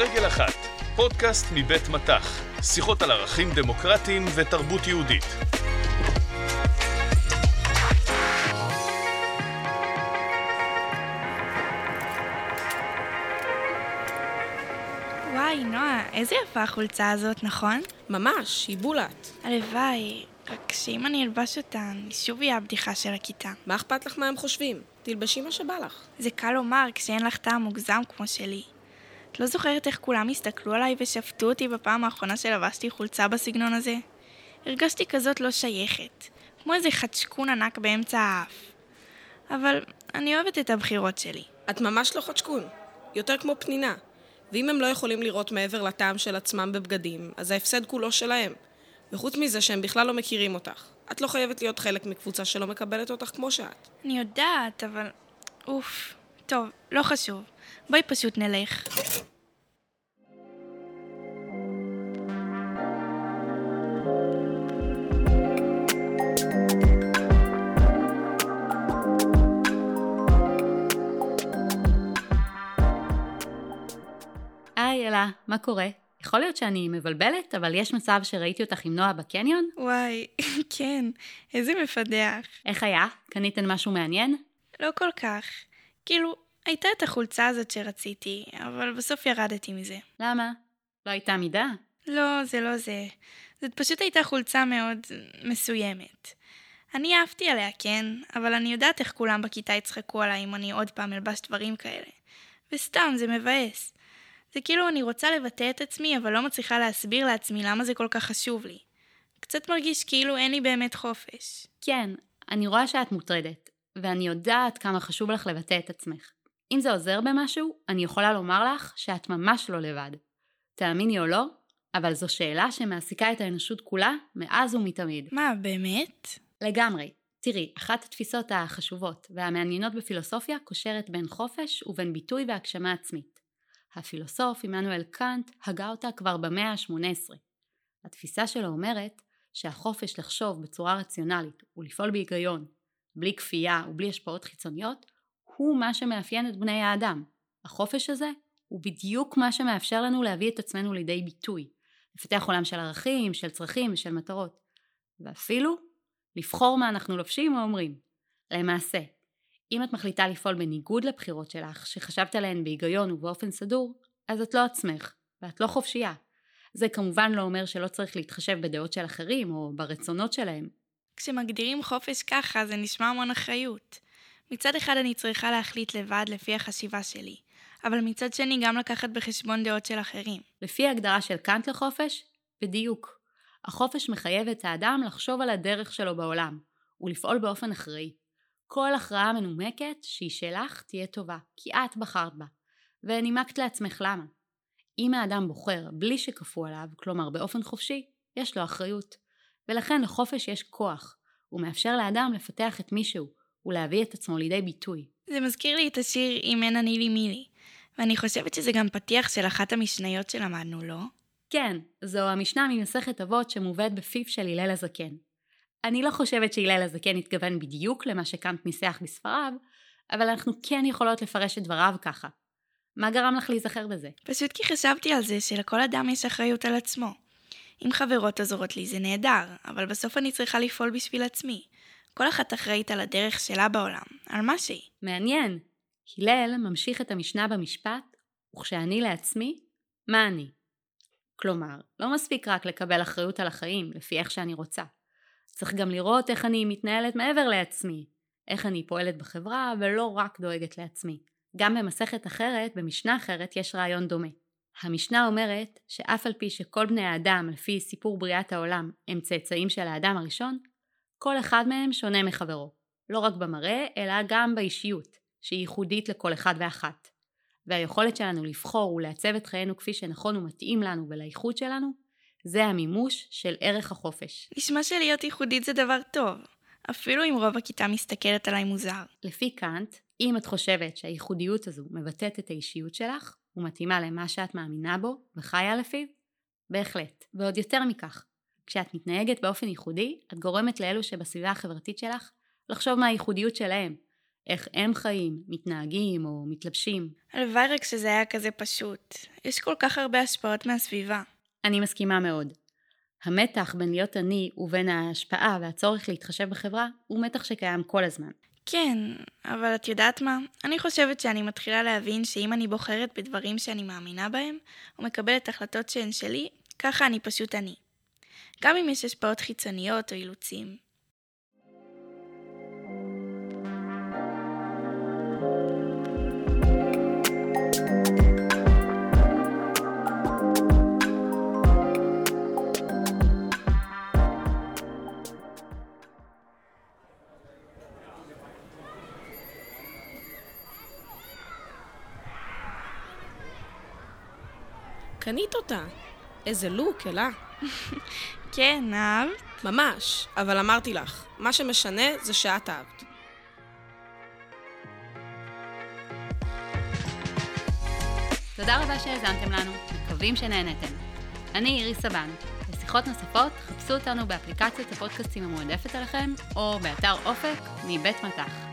רגל אחת, פודקאסט מבית מטח, שיחות על ערכים דמוקרטיים ותרבות יהודית. וואי, נועה, איזה יפה החולצה הזאת, נכון? ממש, היא בולט. הלוואי, רק שאם אני אלבש אותה, אני שוב אהיה הבדיחה של הכיתה. מה אכפת לך מה הם חושבים? תלבשי מה שבא לך. זה קל לומר כשאין לך טעם מוגזם כמו שלי. את לא זוכרת איך כולם הסתכלו עליי ושפטו אותי בפעם האחרונה שלבשתי חולצה בסגנון הזה? הרגשתי כזאת לא שייכת, כמו איזה חדשקון ענק באמצע האף. אבל אני אוהבת את הבחירות שלי. את ממש לא חדשקון. יותר כמו פנינה. ואם הם לא יכולים לראות מעבר לטעם של עצמם בבגדים, אז ההפסד כולו שלהם. וחוץ מזה שהם בכלל לא מכירים אותך. את לא חייבת להיות חלק מקבוצה שלא מקבלת אותך כמו שאת. אני יודעת, אבל... אוף. טוב, לא חשוב. בואי פשוט נלך. אלה, מה קורה? יכול להיות שאני מבלבלת, אבל יש מצב שראיתי אותך עם נועה בקניון? וואי, כן, איזה מפדח. איך היה? קניתן משהו מעניין? לא כל כך. כאילו, הייתה את החולצה הזאת שרציתי, אבל בסוף ירדתי מזה. למה? לא הייתה מידה? לא, זה לא זה. זאת פשוט הייתה חולצה מאוד מסוימת. אני אהבתי עליה, כן, אבל אני יודעת איך כולם בכיתה יצחקו עליי אם אני עוד פעם אלבש דברים כאלה. וסתם, זה מבאס. זה כאילו אני רוצה לבטא את עצמי, אבל לא מצליחה להסביר לעצמי למה זה כל כך חשוב לי. קצת מרגיש כאילו אין לי באמת חופש. כן, אני רואה שאת מוטרדת, ואני יודעת כמה חשוב לך לבטא את עצמך. אם זה עוזר במשהו, אני יכולה לומר לך שאת ממש לא לבד. תאמיני או לא, אבל זו שאלה שמעסיקה את האנושות כולה מאז ומתמיד. מה, באמת? לגמרי. תראי, אחת התפיסות החשובות והמעניינות בפילוסופיה קושרת בין חופש ובין ביטוי והגשמה עצמית. הפילוסוף עמנואל קאנט הגה אותה כבר במאה ה-18. התפיסה שלו אומרת שהחופש לחשוב בצורה רציונלית ולפעול בהיגיון, בלי כפייה ובלי השפעות חיצוניות, הוא מה שמאפיין את בני האדם. החופש הזה הוא בדיוק מה שמאפשר לנו להביא את עצמנו לידי ביטוי, לפתח עולם של ערכים, של צרכים ושל מטרות, ואפילו לבחור מה אנחנו לובשים או אומרים. למעשה, אם את מחליטה לפעול בניגוד לבחירות שלך, שחשבת עליהן בהיגיון ובאופן סדור, אז את לא עצמך, ואת לא חופשייה. זה כמובן לא אומר שלא צריך להתחשב בדעות של אחרים או ברצונות שלהם. כשמגדירים חופש ככה, זה נשמע המון אחריות. מצד אחד אני צריכה להחליט לבד לפי החשיבה שלי, אבל מצד שני גם לקחת בחשבון דעות של אחרים. לפי ההגדרה של קאנט לחופש, בדיוק. החופש מחייב את האדם לחשוב על הדרך שלו בעולם, ולפעול באופן אחראי. כל הכרעה מנומקת שהיא שלך תהיה טובה, כי את בחרת בה, ונימקת לעצמך למה. אם האדם בוחר בלי שכפו עליו, כלומר באופן חופשי, יש לו אחריות. ולכן לחופש יש כוח, הוא מאפשר לאדם לפתח את מישהו, ולהביא את עצמו לידי ביטוי. זה מזכיר לי את השיר "אם אין אני לי מי לי", ואני חושבת שזה גם פתיח של אחת המשניות שלמדנו, לא? כן, זו המשנה ממסכת אבות שמובאת בפיו של הלל הזקן. אני לא חושבת שהלל הזקן התכוון בדיוק למה שקאנט ניסח בספריו, אבל אנחנו כן יכולות לפרש את דבריו ככה. מה גרם לך להיזכר בזה? פשוט כי חשבתי על זה שלכל אדם יש אחריות על עצמו. אם חברות עוזרות לי זה נהדר, אבל בסוף אני צריכה לפעול בשביל עצמי. כל אחת אחראית על הדרך שלה בעולם, על מה שהיא. מעניין. הלל ממשיך את המשנה במשפט, וכשאני לעצמי, מה אני? כלומר, לא מספיק רק לקבל אחריות על החיים, לפי איך שאני רוצה. צריך גם לראות איך אני מתנהלת מעבר לעצמי, איך אני פועלת בחברה ולא רק דואגת לעצמי. גם במסכת אחרת, במשנה אחרת, יש רעיון דומה. המשנה אומרת שאף על פי שכל בני האדם, לפי סיפור בריאת העולם, הם צאצאים של האדם הראשון, כל אחד מהם שונה מחברו. לא רק במראה, אלא גם באישיות, שהיא ייחודית לכל אחד ואחת. והיכולת שלנו לבחור ולעצב את חיינו כפי שנכון ומתאים לנו ולייחוד שלנו, זה המימוש של ערך החופש. נשמע שלהיות ייחודית זה דבר טוב, אפילו אם רוב הכיתה מסתכלת עליי מוזר. לפי קאנט, אם את חושבת שהייחודיות הזו מבטאת את האישיות שלך, ומתאימה למה שאת מאמינה בו וחיה לפיו, בהחלט. ועוד יותר מכך, כשאת מתנהגת באופן ייחודי, את גורמת לאלו שבסביבה החברתית שלך לחשוב מה הייחודיות שלהם, איך הם חיים, מתנהגים או מתלבשים. הלוואי רק שזה היה כזה פשוט. יש כל כך הרבה השפעות מהסביבה. אני מסכימה מאוד. המתח בין להיות אני ובין ההשפעה והצורך להתחשב בחברה הוא מתח שקיים כל הזמן. כן, אבל את יודעת מה? אני חושבת שאני מתחילה להבין שאם אני בוחרת בדברים שאני מאמינה בהם, ומקבלת החלטות שהן שלי, ככה אני פשוט אני. גם אם יש השפעות חיצוניות או אילוצים. קנית אותה. איזה לוק, אלה. כן, אהבת? ממש, אבל אמרתי לך, מה שמשנה זה שאת אהבת. תודה רבה שהאזנתם לנו, מקווים שנהנתם. אני איריס סבן. לשיחות נוספות, חפשו אותנו באפליקציית הפודקאסטים המועדפת עליכם, או באתר אופק מבית מטח.